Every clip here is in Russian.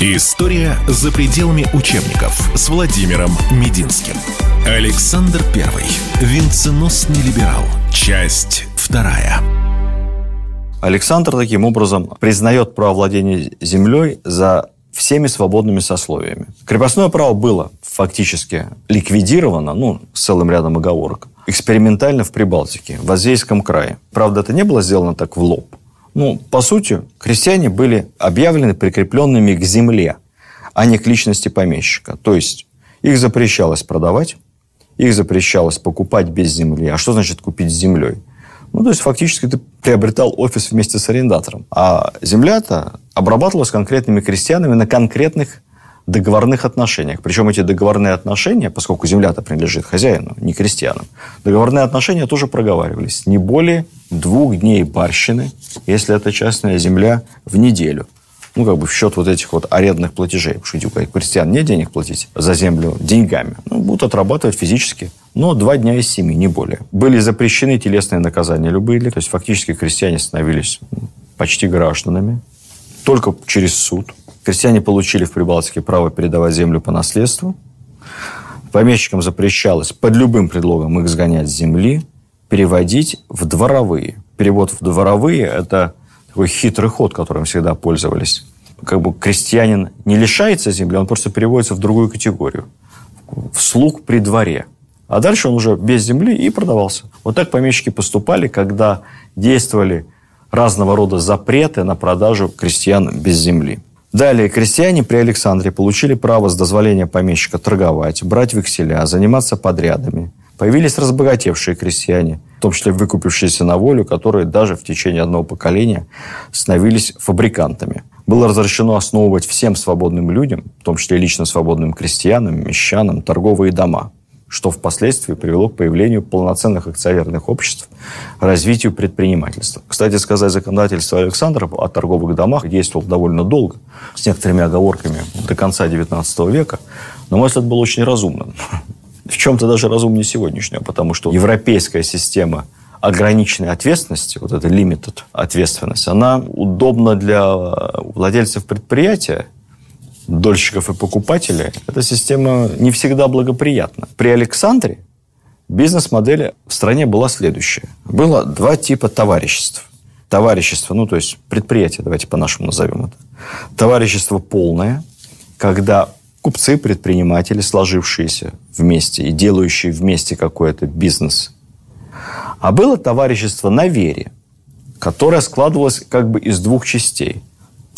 История за пределами учебников с Владимиром Мединским. Александр Первый. Венценосный либерал. Часть вторая. Александр таким образом признает право владения землей за всеми свободными сословиями. Крепостное право было фактически ликвидировано, ну, с целым рядом оговорок, экспериментально в Прибалтике, в Азейском крае. Правда, это не было сделано так в лоб. Ну, по сути, крестьяне были объявлены прикрепленными к земле, а не к личности помещика. То есть их запрещалось продавать, их запрещалось покупать без земли. А что значит купить с землей? Ну, то есть, фактически ты приобретал офис вместе с арендатором. А земля-то обрабатывалась конкретными крестьянами на конкретных договорных отношениях. Причем эти договорные отношения, поскольку земля-то принадлежит хозяину, не крестьянам, договорные отношения тоже проговаривались. Не более двух дней барщины, если это частная земля, в неделю. Ну, как бы в счет вот этих вот арендных платежей. Потому что у крестьян нет денег платить за землю деньгами. Ну, будут отрабатывать физически. Но два дня из семи, не более. Были запрещены телесные наказания любые. То есть, фактически крестьяне становились почти гражданами. Только через суд. Крестьяне получили в Прибалтике право передавать землю по наследству. Помещикам запрещалось под любым предлогом их сгонять с земли, переводить в дворовые. Перевод в дворовые – это такой хитрый ход, которым всегда пользовались. Как бы крестьянин не лишается земли, он просто переводится в другую категорию. В слуг при дворе. А дальше он уже без земли и продавался. Вот так помещики поступали, когда действовали разного рода запреты на продажу крестьян без земли. Далее, крестьяне при Александре получили право с дозволения помещика торговать, брать векселя, заниматься подрядами. Появились разбогатевшие крестьяне, в том числе выкупившиеся на волю, которые даже в течение одного поколения становились фабрикантами. Было разрешено основывать всем свободным людям, в том числе лично свободным крестьянам, мещанам, торговые дома – что впоследствии привело к появлению полноценных акционерных обществ, развитию предпринимательства. Кстати сказать, законодательство Александра о торговых домах действовало довольно долго, с некоторыми оговорками до конца XIX века, но мой взгляд был очень разумным. В чем-то даже разумнее сегодняшнего, потому что европейская система ограниченной ответственности, вот эта limited ответственность, она удобна для владельцев предприятия, дольщиков и покупателей, эта система не всегда благоприятна. При Александре бизнес-модель в стране была следующая. Было два типа товариществ. Товарищество, ну, то есть предприятие, давайте по-нашему назовем это. Товарищество полное, когда купцы, предприниматели, сложившиеся вместе и делающие вместе какой-то бизнес. А было товарищество на вере, которое складывалось как бы из двух частей.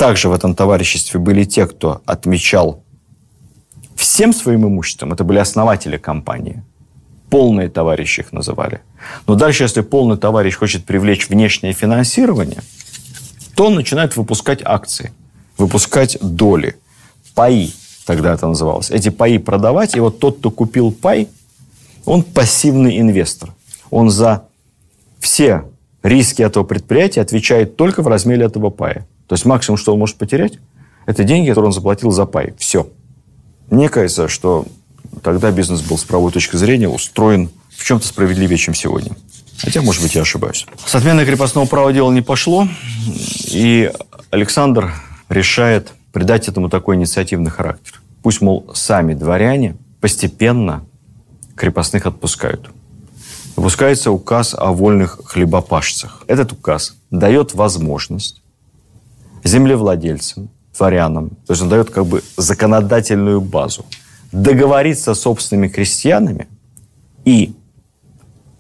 Также в этом товариществе были те, кто отмечал всем своим имуществом. Это были основатели компании. Полные товарищи их называли. Но дальше, если полный товарищ хочет привлечь внешнее финансирование, то он начинает выпускать акции, выпускать доли, паи, тогда это называлось. Эти паи продавать, и вот тот, кто купил пай, он пассивный инвестор. Он за все риски этого предприятия отвечает только в размере этого пая. То есть максимум, что он может потерять, это деньги, которые он заплатил за пай. Все. Мне кажется, что тогда бизнес был с правовой точки зрения устроен в чем-то справедливее, чем сегодня. Хотя, может быть, я ошибаюсь. С отменой крепостного права дело не пошло, и Александр решает придать этому такой инициативный характер. Пусть, мол, сами дворяне постепенно крепостных отпускают. Выпускается указ о вольных хлебопашцах. Этот указ дает возможность землевладельцам, дворянам. То есть он дает как бы законодательную базу. Договориться с собственными крестьянами и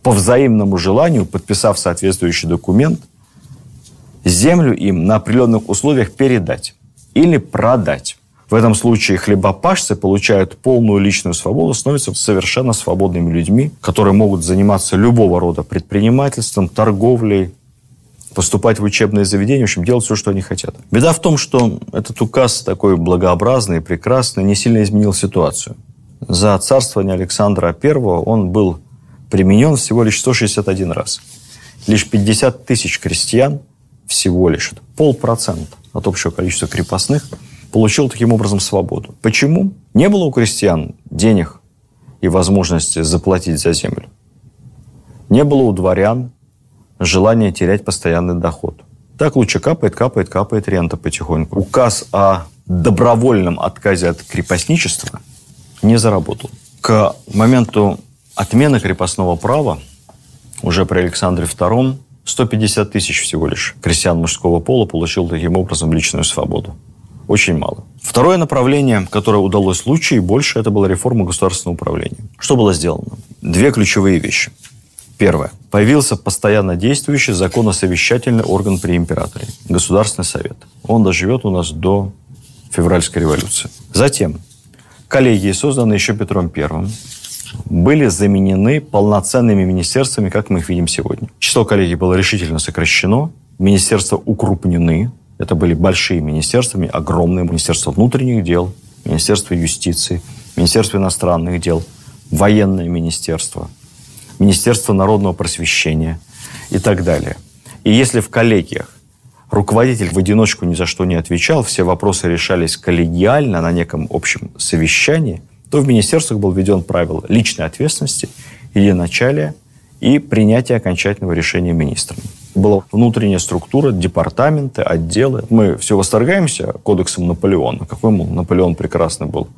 по взаимному желанию, подписав соответствующий документ, землю им на определенных условиях передать или продать. В этом случае хлебопашцы получают полную личную свободу, становятся совершенно свободными людьми, которые могут заниматься любого рода предпринимательством, торговлей, поступать в учебные заведения, в общем, делать все, что они хотят. Беда в том, что этот указ такой благообразный, прекрасный, не сильно изменил ситуацию. За царствование Александра I он был применен всего лишь 161 раз. Лишь 50 тысяч крестьян, всего лишь, полпроцента от общего количества крепостных, получил таким образом свободу. Почему? Не было у крестьян денег и возможности заплатить за землю. Не было у дворян желание терять постоянный доход. Так лучше капает, капает, капает рента потихоньку. Указ о добровольном отказе от крепостничества не заработал. К моменту отмены крепостного права уже при Александре II 150 тысяч всего лишь крестьян мужского пола получил таким образом личную свободу. Очень мало. Второе направление, которое удалось лучше и больше, это была реформа государственного управления. Что было сделано? Две ключевые вещи. Первое. Появился постоянно действующий законосовещательный орган при императоре. Государственный совет. Он доживет у нас до февральской революции. Затем коллегии, созданные еще Петром Первым, были заменены полноценными министерствами, как мы их видим сегодня. Число коллегий было решительно сокращено, министерства укрупнены. Это были большие министерства, огромные министерства внутренних дел, министерство юстиции, министерство иностранных дел, военное министерство, министерство народного просвещения и так далее. И если в коллегиях руководитель в одиночку ни за что не отвечал, все вопросы решались коллегиально на неком общем совещании, то в министерствах был введен правило личной ответственности, единоначалия и принятия окончательного решения министром. Была внутренняя структура, департаменты, отделы. Мы все восторгаемся кодексом Наполеона. Какой, мол, Наполеон прекрасный был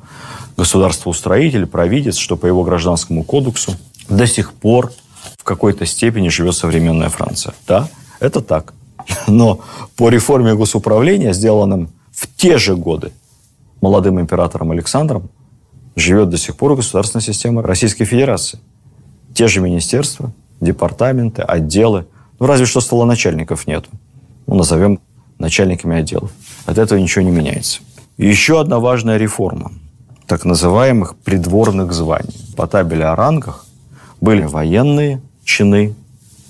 государствоустроитель, провидец, что по его гражданскому кодексу до сих пор в какой-то степени живет современная Франция. Да, это так. Но по реформе госуправления, сделанным в те же годы молодым императором Александром, живет до сих пор государственная система Российской Федерации. Те же министерства, департаменты, отделы. Ну, разве что столоначальников нету. Ну, назовем начальниками отделов. От этого ничего не меняется. Еще одна важная реформа так называемых придворных званий. По табели о рангах были военные чины,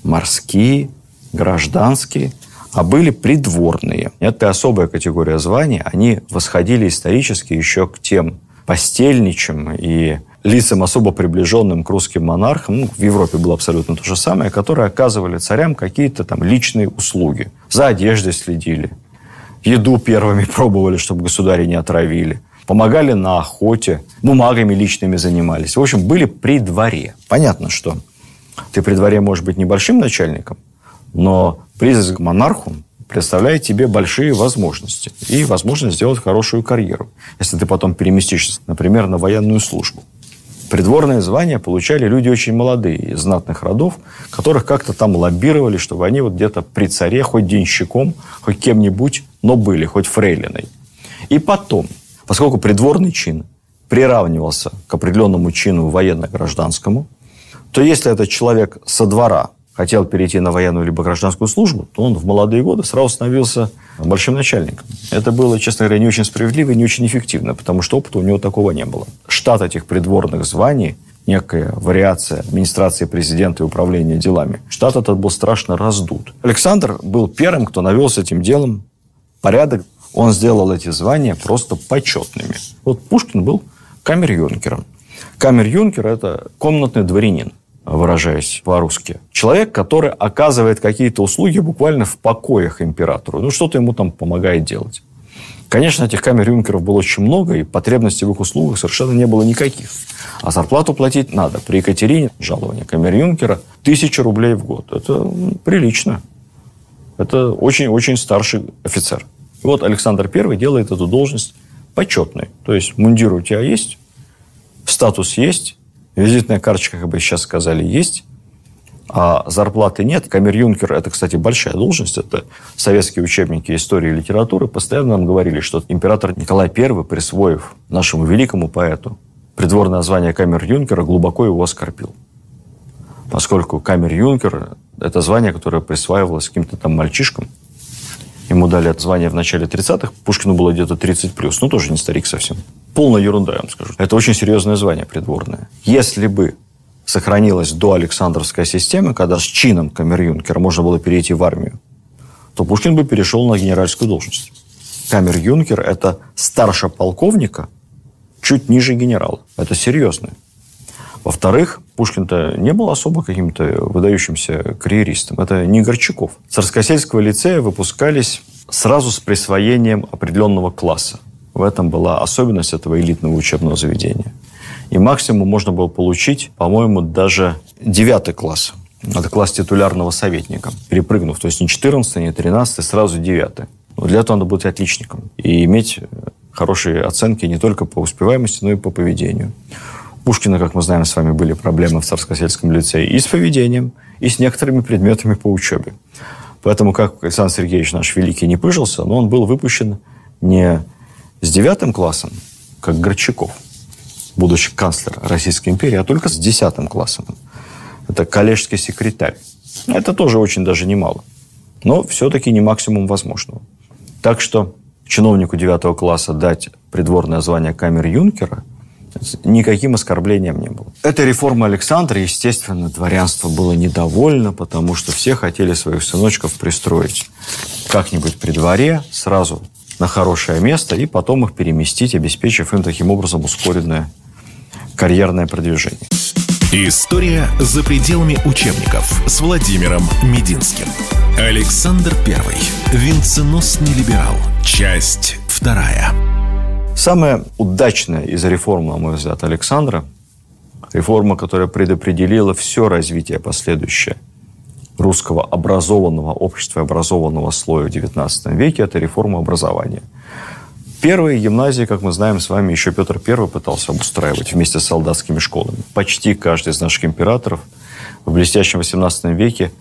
морские, гражданские, а были придворные. Это особая категория званий. Они восходили исторически еще к тем постельничим и лицам, особо приближенным к русским монархам, ну, в Европе было абсолютно то же самое, которые оказывали царям какие-то там личные услуги. За одеждой следили, еду первыми пробовали, чтобы государи не отравили, помогали на охоте, бумагами личными занимались. В общем, были при дворе. Понятно, что ты при дворе можешь быть небольшим начальником, но близость к монарху представляет тебе большие возможности и возможность сделать хорошую карьеру, если ты потом переместишься, например, на военную службу. Придворные звания получали люди очень молодые, из знатных родов, которых как-то там лоббировали, чтобы они вот где-то при царе, хоть денщиком, хоть кем-нибудь, но были, хоть фрейлиной. И потом, поскольку придворный чин приравнивался к определенному чину военно-гражданскому, то если этот человек со двора хотел перейти на военную либо гражданскую службу, то он в молодые годы сразу становился большим начальником. Это было, честно говоря, не очень справедливо и не очень эффективно, потому что опыта у него такого не было. Штат этих придворных званий, некая вариация администрации президента и управления делами, штат этот был страшно раздут. Александр был первым, кто навел с этим делом порядок. Он сделал эти звания просто почетными. Вот Пушкин был камер-юнкером. Камер-юнкер – это комнатный дворянин выражаясь по-русски. Человек, который оказывает какие-то услуги буквально в покоях императору. Ну, что-то ему там помогает делать. Конечно, этих камер юнкеров было очень много, и потребностей в их услугах совершенно не было никаких. А зарплату платить надо. При Екатерине жалование камер юнкера тысяча рублей в год. Это прилично. Это очень-очень старший офицер. И вот Александр I делает эту должность почетной. То есть мундир у тебя есть, статус есть, Визитная карточка, как бы сейчас сказали, есть, а зарплаты нет. Камер-юнкер – это, кстати, большая должность. Это советские учебники истории и литературы постоянно нам говорили, что император Николай I, присвоив нашему великому поэту придворное звание камер-юнкера, глубоко его оскорбил. Поскольку камер-юнкер – это звание, которое присваивалось каким-то там мальчишкам. Ему дали это звание в начале 30-х. Пушкину было где-то 30 плюс. Ну, тоже не старик совсем. Полная ерунда, я вам скажу. Это очень серьезное звание придворное. Если бы сохранилась до Александровская система, когда с чином камер-юнкера можно было перейти в армию, то Пушкин бы перешел на генеральскую должность. Камер-юнкер – это старше полковника, чуть ниже генерала. Это серьезно. Во-вторых, Пушкин-то не был особо каким-то выдающимся карьеристом. Это не Горчаков. Царскосельского лицея выпускались сразу с присвоением определенного класса. В этом была особенность этого элитного учебного заведения. И максимум можно было получить, по-моему, даже девятый класс. Это класс титулярного советника, перепрыгнув. То есть не 14, не 13, сразу девятый. Но для этого надо быть отличником и иметь хорошие оценки не только по успеваемости, но и по поведению. Пушкина, как мы знаем, с вами были проблемы в Царскосельском лицее и с поведением, и с некоторыми предметами по учебе. Поэтому, как Александр Сергеевич наш великий не пыжился, но он был выпущен не с девятым классом, как Горчаков, будущий канцлер Российской империи, а только с десятым классом. Это коллежский секретарь. Это тоже очень даже немало. Но все-таки не максимум возможного. Так что чиновнику девятого класса дать придворное звание камер юнкера никаким оскорблением не было. Этой реформы Александра, естественно, дворянство было недовольно, потому что все хотели своих сыночков пристроить как-нибудь при дворе, сразу на хорошее место, и потом их переместить, обеспечив им таким образом ускоренное карьерное продвижение. История за пределами учебников с Владимиром Мединским. Александр I. Венценосный либерал. Часть вторая. Самая удачная из реформ, на мой взгляд, Александра, реформа, которая предопределила все развитие последующее русского образованного общества, образованного слоя в XIX веке, это реформа образования – Первые гимназии, как мы знаем с вами, еще Петр I пытался обустраивать вместе с солдатскими школами. Почти каждый из наших императоров в блестящем XVIII веке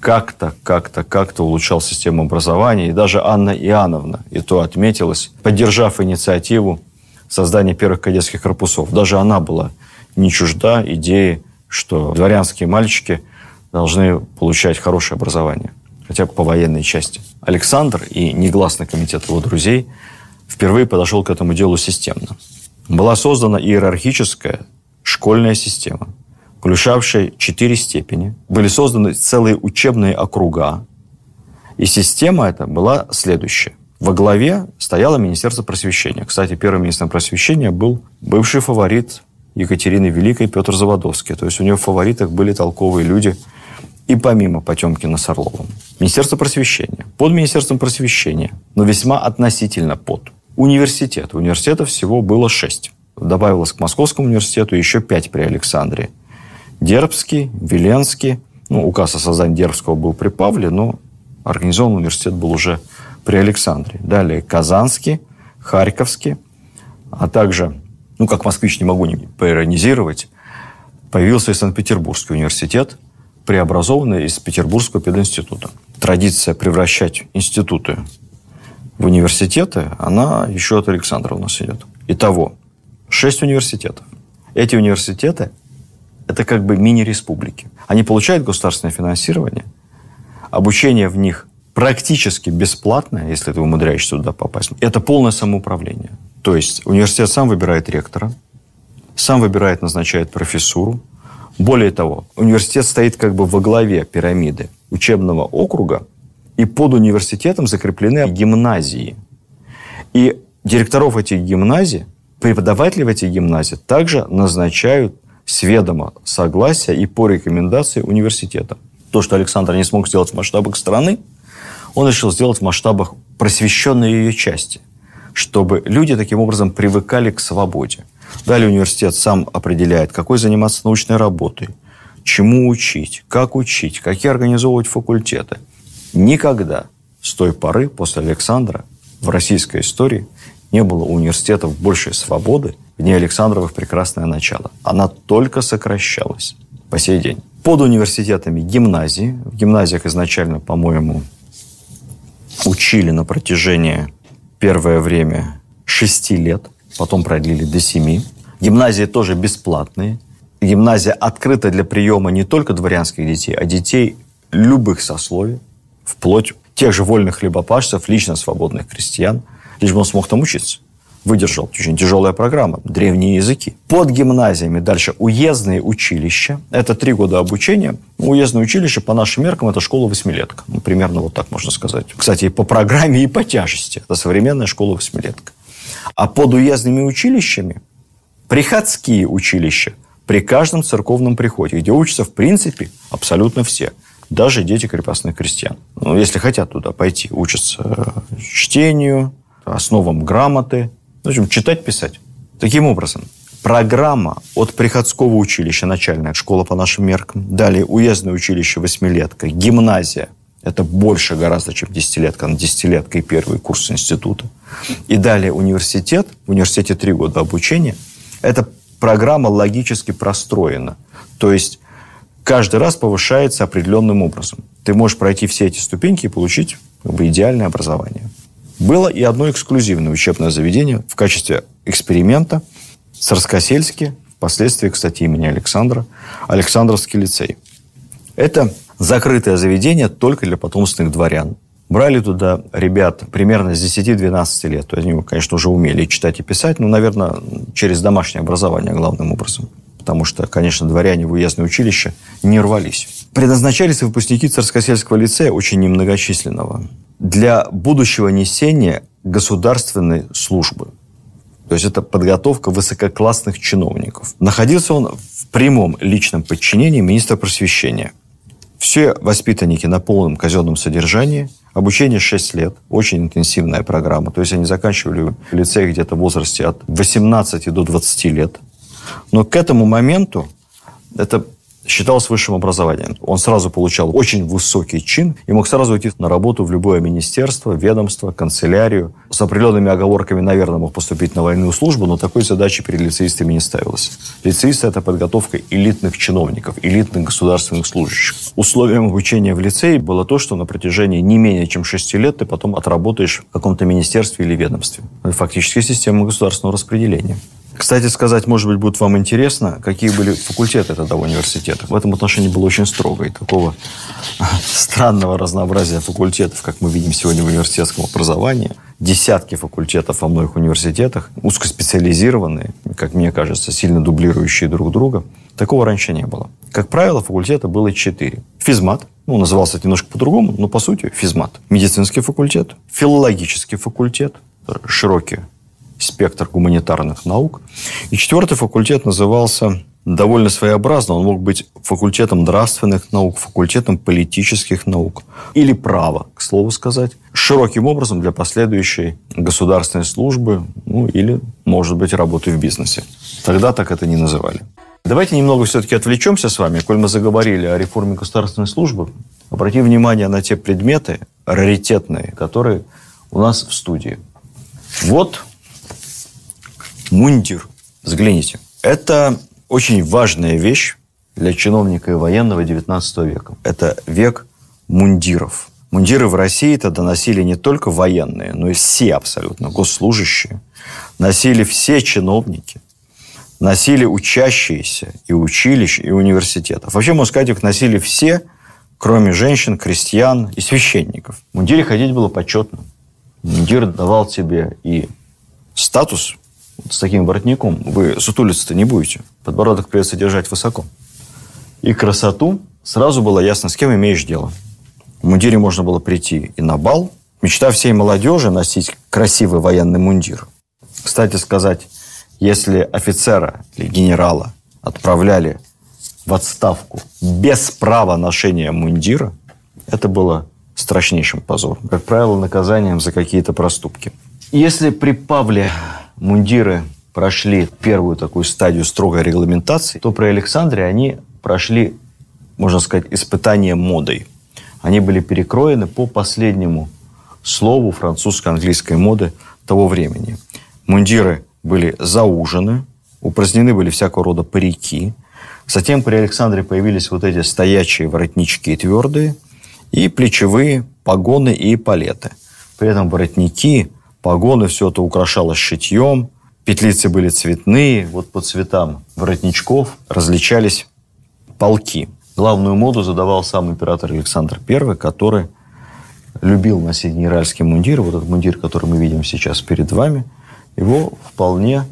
как-то, как-то, как-то улучшал систему образования. И даже Анна Иоанновна и то отметилась, поддержав инициативу создания первых кадетских корпусов. Даже она была не чужда идеи, что дворянские мальчики должны получать хорошее образование, хотя бы по военной части. Александр и негласный комитет его друзей – впервые подошел к этому делу системно. Была создана иерархическая школьная система, включавшая четыре степени. Были созданы целые учебные округа. И система эта была следующая. Во главе стояло Министерство просвещения. Кстати, первым министром просвещения был бывший фаворит Екатерины Великой Петр Заводовский. То есть у него в фаворитах были толковые люди и помимо Потемкина с Орловым. Министерство просвещения. Под Министерством просвещения, но весьма относительно под университет. Университетов всего было шесть. Добавилось к Московскому университету еще пять при Александре. Дербский, Веленский. Ну, указ о создании Дербского был при Павле, но организован университет был уже при Александре. Далее Казанский, Харьковский, а также, ну, как москвич не могу не поиронизировать, появился и Санкт-Петербургский университет, преобразованный из Петербургского пединститута. Традиция превращать институты в университеты, она еще от Александра у нас идет. Итого, шесть университетов. Эти университеты – это как бы мини-республики. Они получают государственное финансирование, обучение в них практически бесплатное, если ты умудряешься туда попасть. Это полное самоуправление. То есть университет сам выбирает ректора, сам выбирает, назначает профессуру. Более того, университет стоит как бы во главе пирамиды учебного округа, и под университетом закреплены гимназии. И директоров этих гимназий, преподаватели в этих гимназиях также назначают с ведома согласия и по рекомендации университета. То, что Александр не смог сделать в масштабах страны, он решил сделать в масштабах просвещенной ее части, чтобы люди таким образом привыкали к свободе. Далее университет сам определяет, какой заниматься научной работой, чему учить, как учить, какие организовывать факультеты. Никогда с той поры, после Александра, в российской истории не было университетов большей свободы в дни Александровых прекрасное начало. Она только сокращалась по сей день. Под университетами гимназии. В гимназиях изначально, по-моему, учили на протяжении первое время шести лет, потом продлили до семи. Гимназии тоже бесплатные. Гимназия открыта для приема не только дворянских детей, а детей любых сословий вплоть тех же вольных хлебопашцев, лично свободных крестьян, лишь бы он смог там учиться. Выдержал. Очень тяжелая программа. Древние языки. Под гимназиями дальше уездные училища. Это три года обучения. Уездное училище, по нашим меркам, это школа восьмилетка. Ну, примерно вот так можно сказать. Кстати, и по программе, и по тяжести. Это современная школа восьмилетка. А под уездными училищами приходские училища при каждом церковном приходе, где учатся, в принципе, абсолютно все – даже дети крепостных крестьян. Ну, если хотят туда пойти, учатся чтению, основам грамоты, в общем, читать, писать. Таким образом, программа от приходского училища, начальная школа по нашим меркам, далее уездное училище восьмилетка, гимназия, это больше гораздо, чем десятилетка, на десятилетка и первый курс института – и далее университет, в университете три года обучения, эта программа логически простроена. То есть каждый раз повышается определенным образом. Ты можешь пройти все эти ступеньки и получить как бы, идеальное образование. Было и одно эксклюзивное учебное заведение в качестве эксперимента – Царскосельский, впоследствии, кстати, имени Александра, Александровский лицей. Это закрытое заведение только для потомственных дворян. Брали туда ребят примерно с 10-12 лет. То есть они, конечно, уже умели читать и писать, но, наверное, через домашнее образование главным образом. Потому что, конечно, дворяне в уездное училище не рвались. Предназначались выпускники Царскосельского лицея очень немногочисленного для будущего несения государственной службы. То есть это подготовка высококлассных чиновников. Находился он в прямом личном подчинении министра просвещения. Все воспитанники на полном казенном содержании, обучение 6 лет, очень интенсивная программа. То есть они заканчивали лицей где-то в возрасте от 18 до 20 лет. Но к этому моменту это считалось высшим образованием. Он сразу получал очень высокий чин и мог сразу уйти на работу в любое министерство, ведомство, канцелярию. С определенными оговорками, наверное, мог поступить на военную службу, но такой задачи перед лицеистами не ставилось. Лицеисты – это подготовка элитных чиновников, элитных государственных служащих. Условием обучения в лицее было то, что на протяжении не менее чем 6 лет ты потом отработаешь в каком-то министерстве или ведомстве. Это фактически система государственного распределения. Кстати сказать, может быть, будет вам интересно, какие были факультеты тогда в университетах. В этом отношении было очень строго. И такого странного разнообразия факультетов, как мы видим сегодня в университетском образовании, десятки факультетов во многих университетах, узкоспециализированные, как мне кажется, сильно дублирующие друг друга. Такого раньше не было. Как правило, факультета было четыре. Физмат, ну, назывался немножко по-другому, но по сути физмат. Медицинский факультет, филологический факультет, широкий спектр гуманитарных наук. И четвертый факультет назывался довольно своеобразно. Он мог быть факультетом нравственных наук, факультетом политических наук или права, к слову сказать, широким образом для последующей государственной службы, ну или, может быть, работы в бизнесе. Тогда так это не называли. Давайте немного все-таки отвлечемся с вами, коль мы заговорили о реформе государственной службы. Обратим внимание на те предметы раритетные, которые у нас в студии. Вот мундир. Взгляните. Это очень важная вещь для чиновника и военного XIX века. Это век мундиров. Мундиры в России тогда носили не только военные, но и все абсолютно госслужащие. Носили все чиновники. Носили учащиеся и училищ, и университетов. Вообще, можно сказать, их носили все, кроме женщин, крестьян и священников. В мундире ходить было почетно. Мундир давал тебе и статус с таким воротником вы сутулиться-то не будете. Подбородок придется держать высоко. И красоту сразу было ясно, с кем имеешь дело. В мундире можно было прийти и на бал. Мечта всей молодежи носить красивый военный мундир. Кстати сказать, если офицера или генерала отправляли в отставку без права ношения мундира, это было страшнейшим позором. Как правило, наказанием за какие-то проступки. Если при Павле мундиры прошли первую такую стадию строгой регламентации, то при Александре они прошли, можно сказать, испытание модой. Они были перекроены по последнему слову французско-английской моды того времени. Мундиры были заужены, упразднены были всякого рода парики. Затем при Александре появились вот эти стоячие воротнички твердые и плечевые погоны и палеты. При этом воротники Погоны все это украшалось шитьем, петлицы были цветные, вот по цветам воротничков различались полки. Главную моду задавал сам император Александр I, который любил носить генеральский мундир. Вот этот мундир, который мы видим сейчас перед вами, его вполне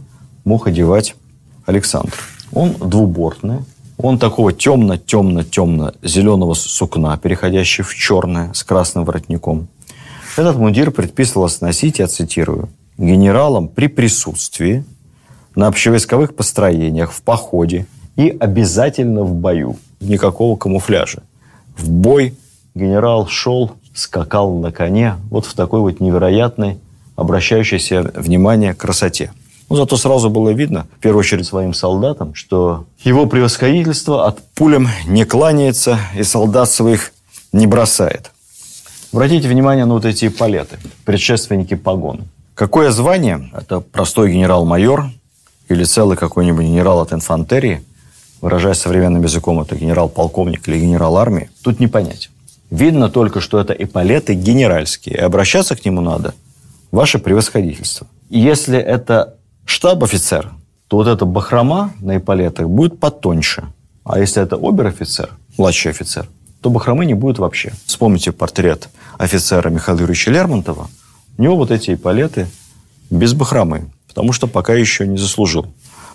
мог одевать Александр. Он двубортный, он такого темно-темно-темно-зеленого сукна, переходящий в черное с красным воротником. Этот мундир предписывалось носить, я цитирую, генералам при присутствии, на общевойсковых построениях, в походе и обязательно в бою. Никакого камуфляжа. В бой генерал шел, скакал на коне, вот в такой вот невероятной, обращающейся внимание красоте. Но зато сразу было видно, в первую очередь своим солдатам, что его превосходительство от пулем не кланяется и солдат своих не бросает. Обратите внимание на вот эти палеты, предшественники погон. Какое звание? Это простой генерал-майор или целый какой-нибудь генерал от инфантерии, выражаясь современным языком, это генерал-полковник или генерал армии, тут не понять. Видно только, что это эполеты генеральские, и обращаться к нему надо ваше превосходительство. Если это штаб-офицер, то вот эта бахрома на эполетах будет потоньше. А если это обер-офицер, младший офицер, то бахромы не будет вообще. Вспомните портрет офицера Михаила Юрьевича Лермонтова – у него вот эти эполеты без бахромы, потому что пока еще не заслужил.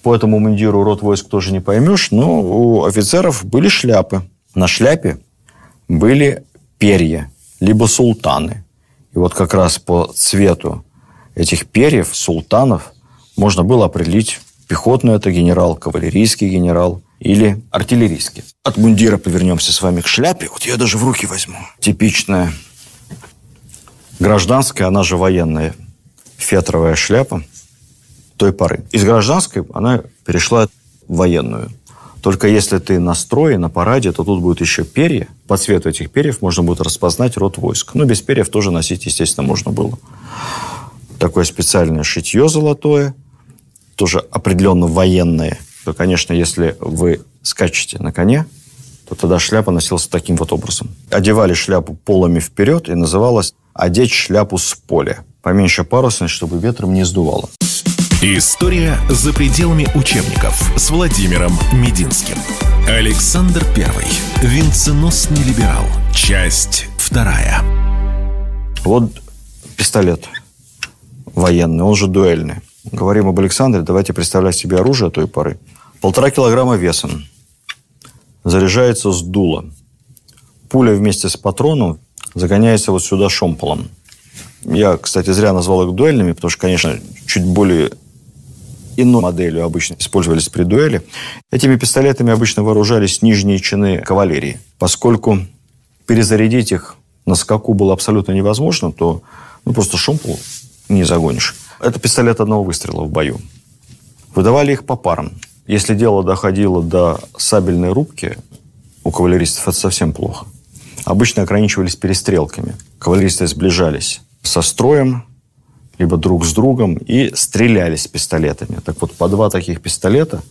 По этому мундиру род войск тоже не поймешь, но у офицеров были шляпы. На шляпе были перья, либо султаны. И вот как раз по цвету этих перьев, султанов, можно было определить, пехотный это генерал, кавалерийский генерал или артиллерийский. От мундира повернемся с вами к шляпе. Вот я даже в руки возьму. Типичная гражданская, она же военная, фетровая шляпа той поры. Из гражданской она перешла в военную. Только если ты на строе, на параде, то тут будут еще перья. По цвету этих перьев можно будет распознать род войск. Ну, без перьев тоже носить, естественно, можно было. Такое специальное шитье золотое, тоже определенно военное. То, конечно, если вы скачете на коне, то тогда шляпа носилась таким вот образом. Одевали шляпу полами вперед и называлась одеть шляпу с поля. Поменьше парусность, чтобы ветром не сдувало. История за пределами учебников с Владимиром Мединским. Александр Первый. Венценосный либерал. Часть вторая. Вот пистолет военный, он же дуэльный. Говорим об Александре, давайте представлять себе оружие той поры. Полтора килограмма весом. Заряжается с дула. Пуля вместе с патроном загоняется вот сюда шомполом. Я, кстати, зря назвал их дуэльными, потому что, конечно, чуть более иной моделью обычно использовались при дуэли. Этими пистолетами обычно вооружались нижние чины кавалерии. Поскольку перезарядить их на скаку было абсолютно невозможно, то ну, просто шомпол не загонишь. Это пистолет одного выстрела в бою. Выдавали их по парам. Если дело доходило до сабельной рубки, у кавалеристов это совсем плохо обычно ограничивались перестрелками. Кавалеристы сближались со строем, либо друг с другом, и стрелялись пистолетами. Так вот, по два таких пистолета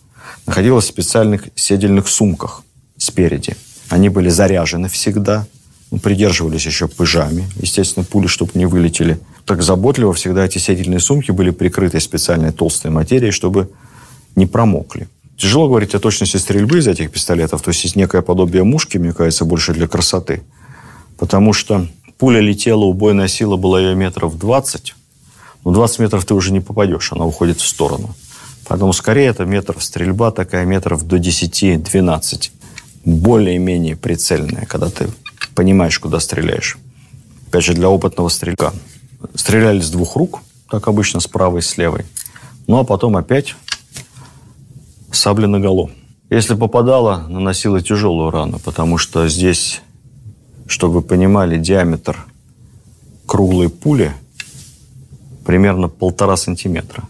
находилось в специальных седельных сумках спереди. Они были заряжены всегда, придерживались еще пыжами, естественно, пули, чтобы не вылетели. Так заботливо всегда эти седельные сумки были прикрыты специальной толстой материей, чтобы не промокли. Тяжело говорить о точности стрельбы из этих пистолетов. То есть есть некое подобие мушки, мне кажется, больше для красоты. Потому что пуля летела, убойная сила была ее метров 20. Но 20 метров ты уже не попадешь, она уходит в сторону. Поэтому скорее это метров стрельба такая метров до 10-12. Более-менее прицельная, когда ты понимаешь, куда стреляешь. Опять же, для опытного стрелька. Стреляли с двух рук, как обычно, с правой и с левой. Ну, а потом опять сабли наголо. Если попадала, наносила тяжелую рану, потому что здесь, чтобы вы понимали, диаметр круглой пули примерно полтора сантиметра.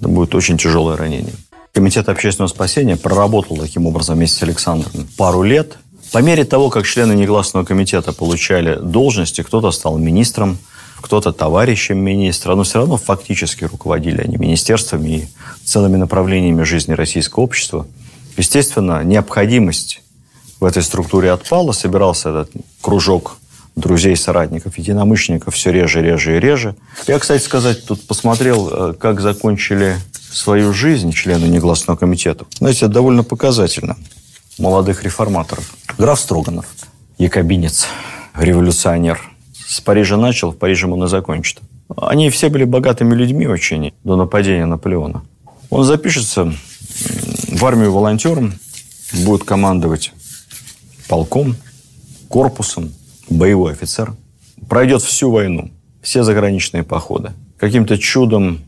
Это будет очень тяжелое ранение. Комитет общественного спасения проработал таким образом вместе с Александром пару лет. По мере того, как члены негласного комитета получали должности, кто-то стал министром, кто-то товарищем министра, но все равно фактически руководили они министерствами и целыми направлениями жизни российского общества. Естественно, необходимость в этой структуре отпала, собирался этот кружок друзей, соратников, единомышленников все реже, реже и реже. Я, кстати сказать, тут посмотрел, э, как закончили свою жизнь члены негласного комитета. Знаете, это довольно показательно. Молодых реформаторов. Граф Строганов, якобинец, революционер – с Парижа начал, в Париже он и закончит. Они все были богатыми людьми очень до нападения Наполеона. Он запишется в армию волонтером, будет командовать полком, корпусом, боевой офицер. Пройдет всю войну, все заграничные походы. Каким-то чудом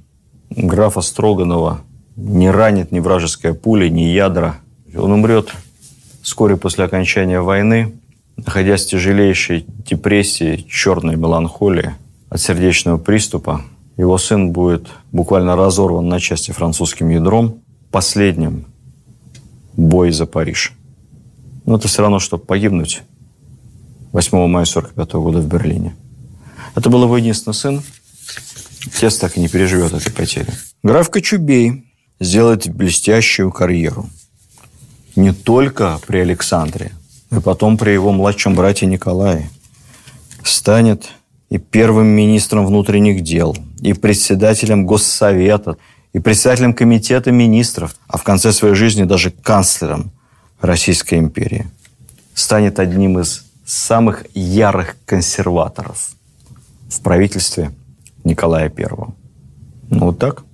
графа Строганова не ранит ни вражеская пуля, ни ядра. Он умрет вскоре после окончания войны находясь в тяжелейшей депрессии, черной меланхолии от сердечного приступа, его сын будет буквально разорван на части французским ядром, последним бой за Париж. Но это все равно, что погибнуть 8 мая 1945 года в Берлине. Это был его единственный сын. Отец так и не переживет этой потери. Граф Кочубей сделает блестящую карьеру. Не только при Александре, но и потом при его младшем брате Николае. Станет и первым министром внутренних дел, и председателем Госсовета, и председателем комитета министров, а в конце своей жизни даже канцлером Российской империи. Станет одним из самых ярых консерваторов в правительстве Николая I. Ну, вот так.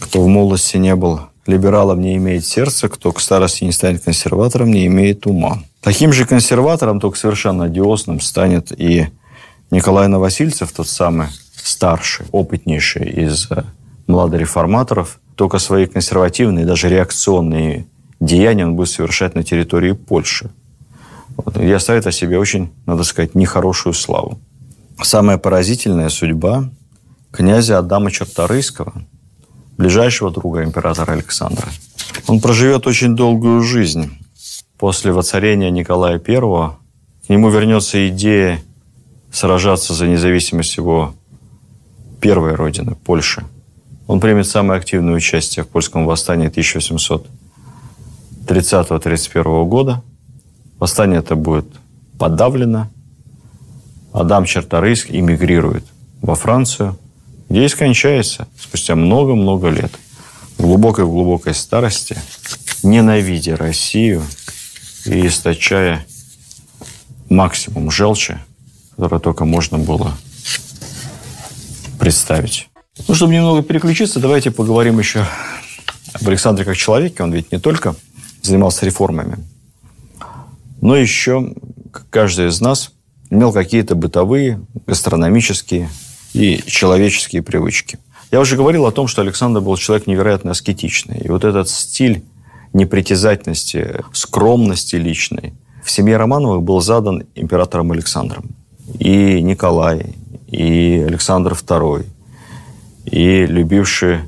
Кто в молодости не был либералом, не имеет сердца, кто к старости не станет консерватором, не имеет ума. Таким же консерватором, только совершенно одиозным, станет и Николай Новосильцев, тот самый старший, опытнейший из э, младореформаторов, только свои консервативные, даже реакционные деяния он будет совершать на территории Польши. Вот. И оставит о себе очень, надо сказать, нехорошую славу. Самая поразительная судьба князя Адама Черторийского, ближайшего друга императора Александра. Он проживет очень долгую жизнь. После воцарения Николая I к нему вернется идея сражаться за независимость его первой родины, Польши. Он примет самое активное участие в польском восстании 1830-31 года. Восстание это будет подавлено. Адам Черторийск эмигрирует во Францию, где и скончается спустя много-много лет. В глубокой-глубокой старости, ненавидя Россию и источая максимум желчи, которое только можно было представить. Ну, чтобы немного переключиться, давайте поговорим еще об Александре как человеке. Он ведь не только занимался реформами, но еще, как каждый из нас, имел какие-то бытовые, гастрономические и человеческие привычки. Я уже говорил о том, что Александр был человек невероятно аскетичный. И вот этот стиль непритязательности, скромности личной в семье Романовых был задан императором Александром. И Николай, и Александр II, и любивший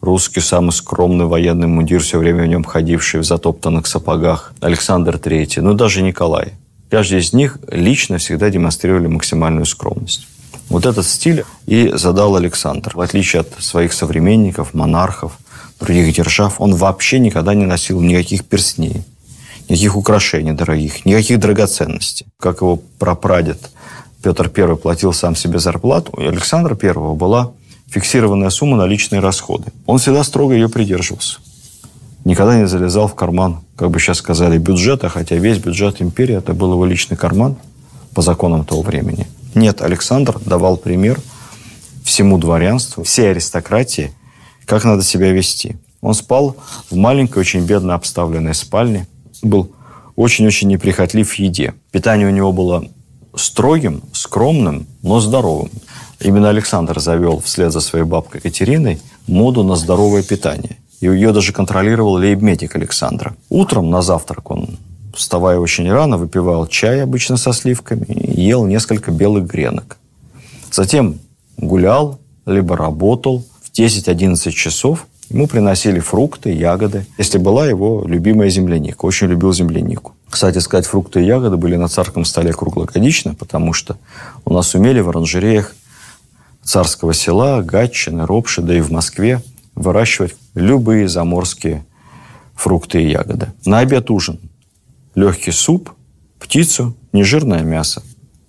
русский самый скромный военный мундир, все время в нем ходивший в затоптанных сапогах, Александр III, ну даже Николай. Каждый из них лично всегда демонстрировали максимальную скромность. Вот этот стиль и задал Александр. В отличие от своих современников, монархов, других держав, он вообще никогда не носил никаких перстней, никаких украшений дорогих, никаких драгоценностей. Как его прапрадед Петр I платил сам себе зарплату, у Александра I была фиксированная сумма на личные расходы. Он всегда строго ее придерживался. Никогда не залезал в карман, как бы сейчас сказали, бюджета, хотя весь бюджет империи это был его личный карман по законам того времени. Нет, Александр давал пример всему дворянству, всей аристократии, как надо себя вести. Он спал в маленькой, очень бедно обставленной спальне, был очень-очень неприхотлив в еде. Питание у него было строгим, скромным, но здоровым. Именно Александр завел вслед за своей бабкой Екатериной моду на здоровое питание. И ее даже контролировал лейб-медик Александра. Утром на завтрак он, вставая очень рано, выпивал чай обычно со сливками и ел несколько белых гренок. Затем гулял, либо работал. В 10-11 часов ему приносили фрукты, ягоды. Если была его любимая земляника. Очень любил землянику. Кстати сказать, фрукты и ягоды были на царском столе круглогодично, потому что у нас умели в оранжереях царского села, Гатчины, Ропши, да и в Москве выращивать любые заморские фрукты и ягоды. На обед ужин легкий суп, птицу, нежирное мясо.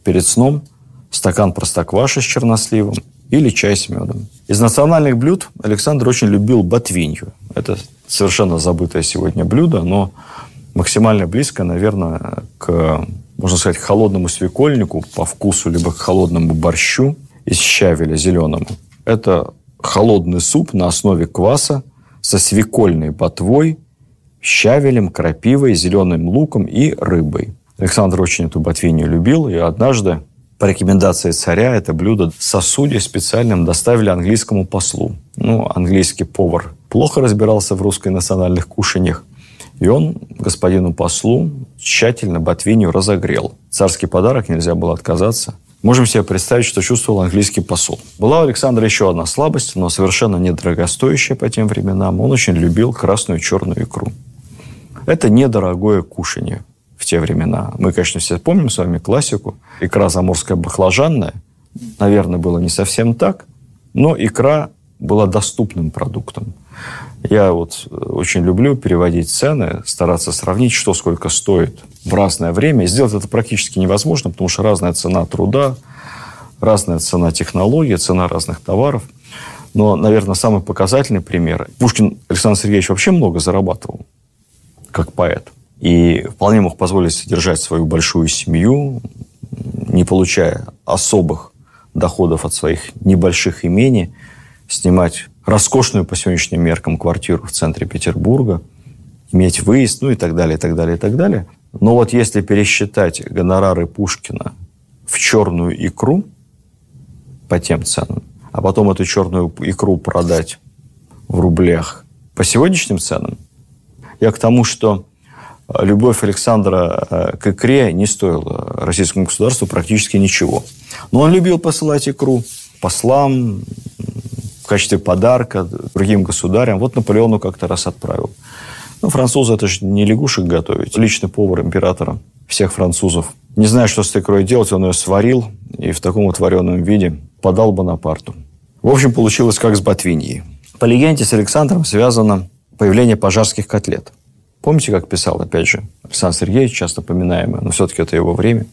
Перед сном стакан простокваши с черносливом или чай с медом. Из национальных блюд Александр очень любил ботвинью. Это совершенно забытое сегодня блюдо, но максимально близко, наверное, к, можно сказать, холодному свекольнику по вкусу, либо к холодному борщу из щавеля зеленому. Это холодный суп на основе кваса со свекольной ботвой, щавелем, крапивой, зеленым луком и рыбой. Александр очень эту ботвинью любил, и однажды по рекомендации царя это блюдо сосуде специальном доставили английскому послу. Ну, английский повар плохо разбирался в русской национальных кушаньях, и он господину послу тщательно ботвинью разогрел. Царский подарок нельзя было отказаться. Можем себе представить, что чувствовал английский посол. Была у Александра еще одна слабость, но совершенно недорогостоящая по тем временам. Он очень любил красную и черную икру. Это недорогое кушание в те времена. Мы, конечно, все помним с вами классику. Икра заморская баклажанная. Наверное, было не совсем так. Но икра была доступным продуктом. Я вот э, очень люблю переводить цены, стараться сравнить, что сколько стоит в разное время. Сделать это практически невозможно, потому что разная цена труда, разная цена технологий, цена разных товаров. Но, наверное, самый показательный пример. Пушкин Александр Сергеевич вообще много зарабатывал, как поэт. И вполне мог позволить содержать свою большую семью, не получая особых доходов от своих небольших имений, снимать роскошную по сегодняшним меркам квартиру в центре Петербурга, иметь выезд, ну и так далее, и так далее, и так далее. Но вот если пересчитать гонорары Пушкина в черную икру по тем ценам, а потом эту черную икру продать в рублях по сегодняшним ценам, я к тому, что любовь Александра э, к икре не стоила российскому государству практически ничего. Но он любил посылать икру послам, в качестве подарка другим государям. Вот Наполеону как-то раз отправил. Ну, французы это же не лягушек готовить. Личный повар императора всех французов. Не знаю, что с икрой делать, он ее сварил и в таком вот вареном виде подал Бонапарту. В общем, получилось как с Ботвиньей. По легенде с Александром связано появление пожарских котлет. Помните, как писал, опять же, Александр Сергеевич, часто поминаемый, но все-таки это его время.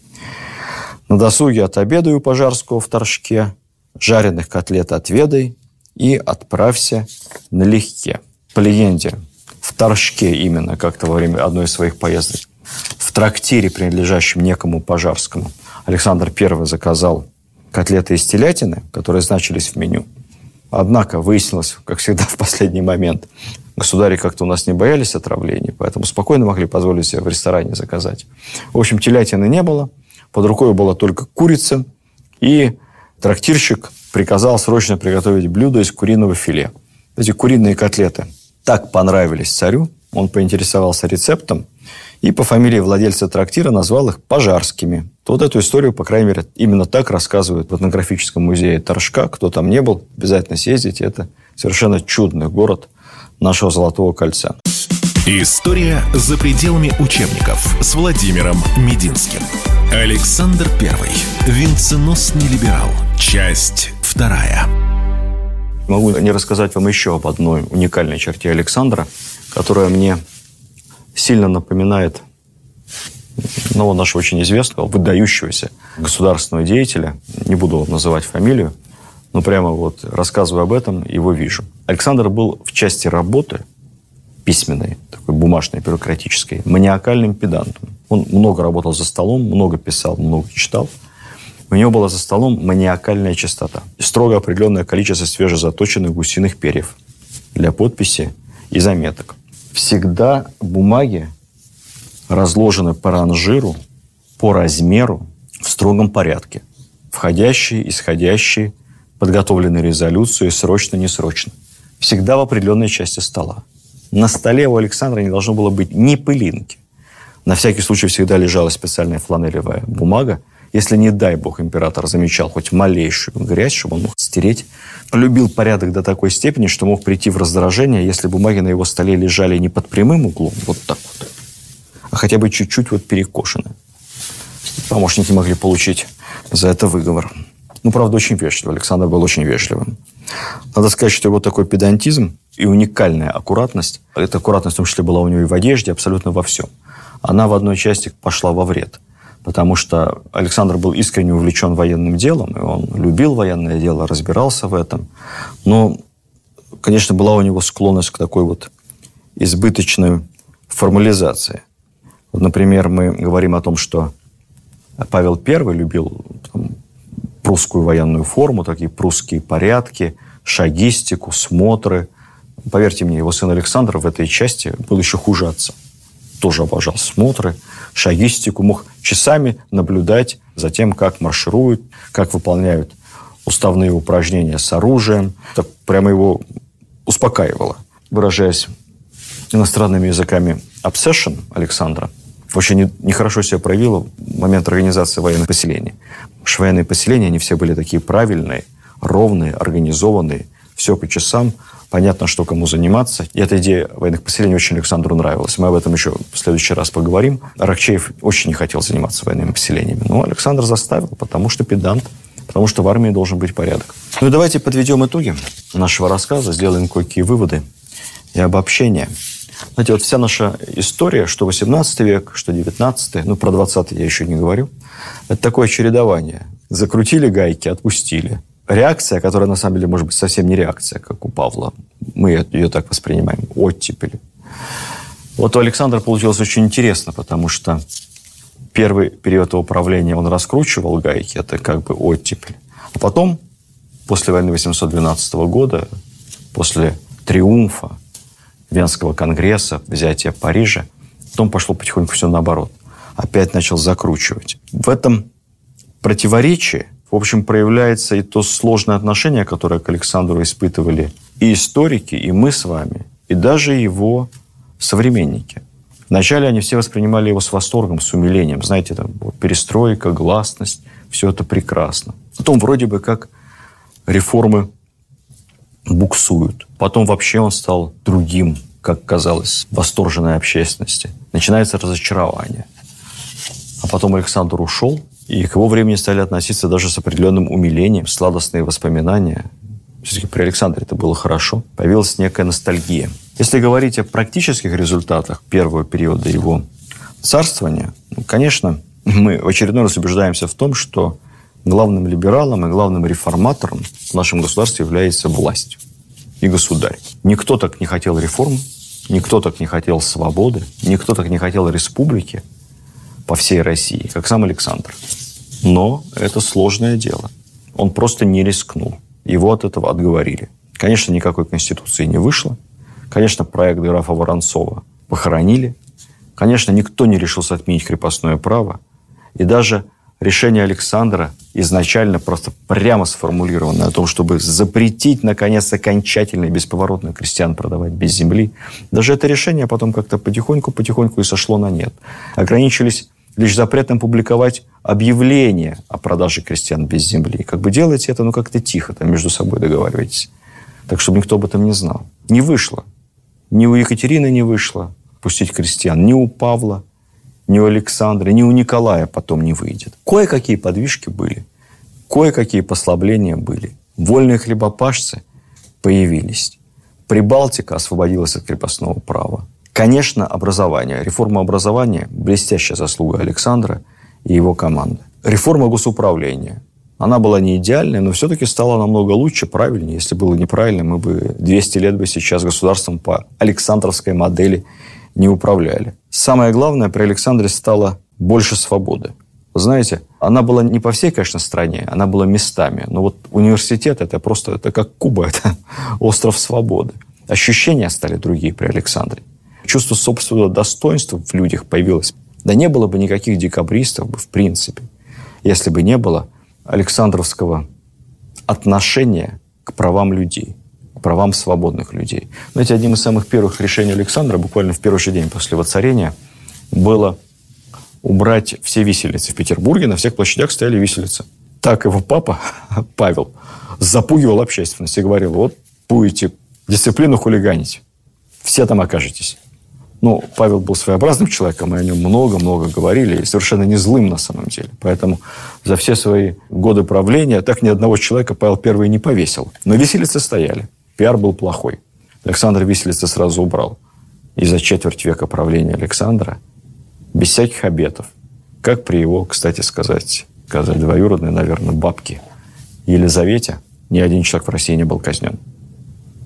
На досуге отобедаю пожарского в торжке, жареных котлет отведай, и отправься налегке. По легенде, в Торжке именно как-то во время одной из своих поездок, в трактире, принадлежащем некому Пожарскому, Александр I заказал котлеты из телятины, которые значились в меню. Однако выяснилось, как всегда в последний момент, государи как-то у нас не боялись отравлений, поэтому спокойно могли позволить себе в ресторане заказать. В общем, телятины не было, под рукой была только курица, и трактирщик приказал срочно приготовить блюдо из куриного филе. Эти куриные котлеты так понравились царю, он поинтересовался рецептом и по фамилии владельца трактира назвал их пожарскими. То вот эту историю, по крайней мере, именно так рассказывают в этнографическом музее Торжка. Кто там не был, обязательно съездите. Это совершенно чудный город нашего Золотого кольца. История за пределами учебников с Владимиром Мединским. Александр I. Венценосный либерал. Часть вторая. Могу не рассказать вам еще об одной уникальной черте Александра, которая мне сильно напоминает ну, нашего очень известного, выдающегося государственного деятеля. Не буду называть фамилию, но прямо вот рассказываю об этом, его вижу. Александр был в части работы письменной, такой бумажной, бюрократической, маниакальным педантом. Он много работал за столом, много писал, много читал – у него была за столом маниакальная чистота. И строго определенное количество свежезаточенных гусиных перьев для подписи и заметок. Всегда бумаги разложены по ранжиру, по размеру, в строгом порядке. Входящие, исходящие, подготовленные резолюции, срочно-несрочно. Всегда в определенной части стола. На столе у Александра не должно было быть ни пылинки. На всякий случай всегда лежала специальная фланелевая бумага, если, не дай бог, император замечал хоть малейшую грязь, чтобы он мог стереть, любил порядок до такой степени, что мог прийти в раздражение, если бумаги на его столе лежали не под прямым углом, вот так вот, а хотя бы чуть-чуть вот перекошены. Помощники могли получить за это выговор. Ну, правда, очень вежливо. Александр был очень вежливым. Надо сказать, что его такой педантизм и уникальная аккуратность, эта аккуратность в том числе была у него и в одежде, абсолютно во всем, она в одной части пошла во вред – потому что Александр был искренне увлечен военным делом, и он любил военное дело, разбирался в этом. Но, конечно, была у него склонность к такой вот избыточной формализации. Вот, например, мы говорим о том, что Павел I любил там, прусскую военную форму, такие прусские порядки, шагистику, смотры. Поверьте мне, его сын Александр в этой части был еще хуже отца. Тоже обожал смотры, шагистику, мог часами наблюдать за тем, как маршируют, как выполняют уставные упражнения с оружием. Это прямо его успокаивало. Выражаясь иностранными языками, obsession Александра очень нехорошо себя проявила в момент организации военных поселений. Потому военные поселения, они все были такие правильные, ровные, организованные, все по часам – понятно, что кому заниматься. И эта идея военных поселений очень Александру нравилась. Мы об этом еще в следующий раз поговорим. Аракчеев очень не хотел заниматься военными поселениями. Но Александр заставил, потому что педант, Потому что в армии должен быть порядок. Ну и давайте подведем итоги нашего рассказа, сделаем кое-какие выводы и обобщения. Знаете, вот вся наша история, что 18 век, что 19, ну, про 20 я еще не говорю, это такое чередование. Закрутили гайки, отпустили. Реакция, которая на самом деле может быть совсем не реакция, как у Павла. Мы ее так воспринимаем. Оттепель. Вот у Александра получилось очень интересно, потому что первый период его правления он раскручивал гайки, это как бы оттепель. А потом, после войны 812 года, после триумфа Венского конгресса, взятия Парижа, потом пошло потихоньку все наоборот. Опять начал закручивать. В этом противоречии, в общем, проявляется и то сложное отношение, которое к Александру испытывали и историки, и мы с вами, и даже его современники. Вначале они все воспринимали его с восторгом, с умилением. Знаете, там перестройка, гласность, все это прекрасно. Потом вроде бы как реформы буксуют. Потом вообще он стал другим, как казалось, восторженной общественности. Начинается разочарование. А потом Александр ушел, и к его времени стали относиться даже с определенным умилением, сладостные воспоминания. Все-таки при Александре это было хорошо. Появилась некая ностальгия. Если говорить о практических результатах первого периода его царствования, ну, конечно, мы в очередной раз убеждаемся в том, что главным либералом и главным реформатором в нашем государстве является власть и государь. Никто так не хотел реформ, никто так не хотел свободы, никто так не хотел республики по всей России, как сам Александр. Но это сложное дело. Он просто не рискнул. Его от этого отговорили. Конечно, никакой конституции не вышло. Конечно, проект графа Воронцова похоронили. Конечно, никто не решился отменить крепостное право. И даже решение Александра изначально просто прямо сформулированное о том, чтобы запретить, наконец, окончательно и бесповоротно крестьян продавать без земли, даже это решение потом как-то потихоньку-потихоньку и сошло на нет. Ограничились лишь запретом публиковать объявление о продаже крестьян без земли. Как бы делайте это, ну, как-то тихо, там между собой договаривайтесь. Так, чтобы никто об этом не знал. Не вышло. Ни у Екатерины не вышло пустить крестьян, ни у Павла, ни у Александра, ни у Николая потом не выйдет. Кое-какие подвижки были, кое-какие послабления были. Вольные хлебопашцы появились. Прибалтика освободилась от крепостного права. Конечно, образование. Реформа образования – блестящая заслуга Александра и его команды. Реформа госуправления. Она была не идеальной, но все-таки стала намного лучше, правильнее. Если было неправильно, мы бы 200 лет бы сейчас государством по Александровской модели не управляли. Самое главное, при Александре стало больше свободы. Вы знаете, она была не по всей, конечно, стране, она была местами. Но вот университет – это просто это как Куба, это остров свободы. Ощущения стали другие при Александре. Чувство собственного достоинства в людях появилось. Да не было бы никаких декабристов бы, в принципе, если бы не было – Александровского отношения к правам людей, к правам свободных людей. Знаете, одним из самых первых решений Александра, буквально в первый же день после воцарения, было убрать все виселицы в Петербурге. На всех площадях стояли виселицы. Так его папа, Павел, запугивал общественность и говорил, вот будете дисциплину хулиганить, все там окажетесь. Ну, Павел был своеобразным человеком, и о нем много-много говорили, и совершенно не злым на самом деле. Поэтому за все свои годы правления так ни одного человека Павел Первый не повесил. Но виселицы стояли. Пиар был плохой. Александр виселицы сразу убрал. И за четверть века правления Александра, без всяких обетов, как при его, кстати сказать, сказать двоюродной, наверное, бабке Елизавете, ни один человек в России не был казнен.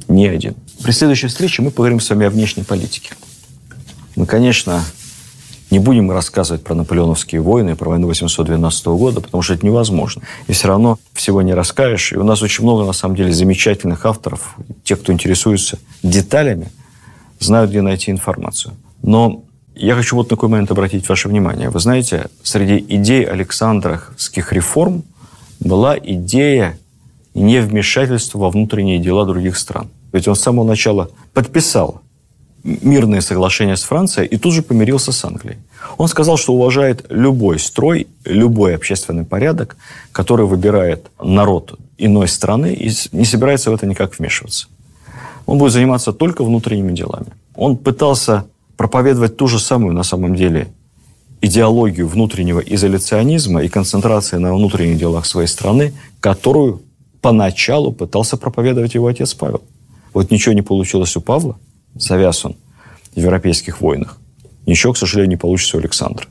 Ни один. При следующей встрече мы поговорим с вами о внешней политике. Мы, конечно, не будем рассказывать про наполеоновские войны, про войну 812 года, потому что это невозможно. И все равно всего не расскажешь. И у нас очень много, на самом деле, замечательных авторов. Те, кто интересуется деталями, знают, где найти информацию. Но я хочу вот на такой момент обратить ваше внимание. Вы знаете, среди идей Александровских реформ была идея невмешательства во внутренние дела других стран. Ведь он с самого начала подписал мирное соглашение с Францией и тут же помирился с Англией. Он сказал, что уважает любой строй, любой общественный порядок, который выбирает народ иной страны и не собирается в это никак вмешиваться. Он будет заниматься только внутренними делами. Он пытался проповедовать ту же самую, на самом деле, идеологию внутреннего изоляционизма и концентрации на внутренних делах своей страны, которую поначалу пытался проповедовать его отец Павел. Вот ничего не получилось у Павла, завяз он в европейских войнах. Ничего, к сожалению, не получится у Александра.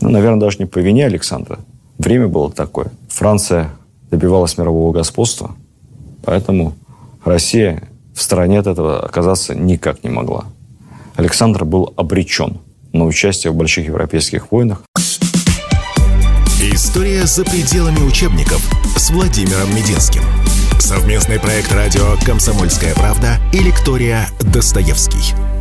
Ну, наверное, даже не по вине Александра. Время было такое. Франция добивалась мирового господства, поэтому Россия в стороне от этого оказаться никак не могла. Александр был обречен на участие в больших европейских войнах. История за пределами учебников с Владимиром Мединским. Совместный проект радио «Комсомольская правда» и лектория «Достоевский».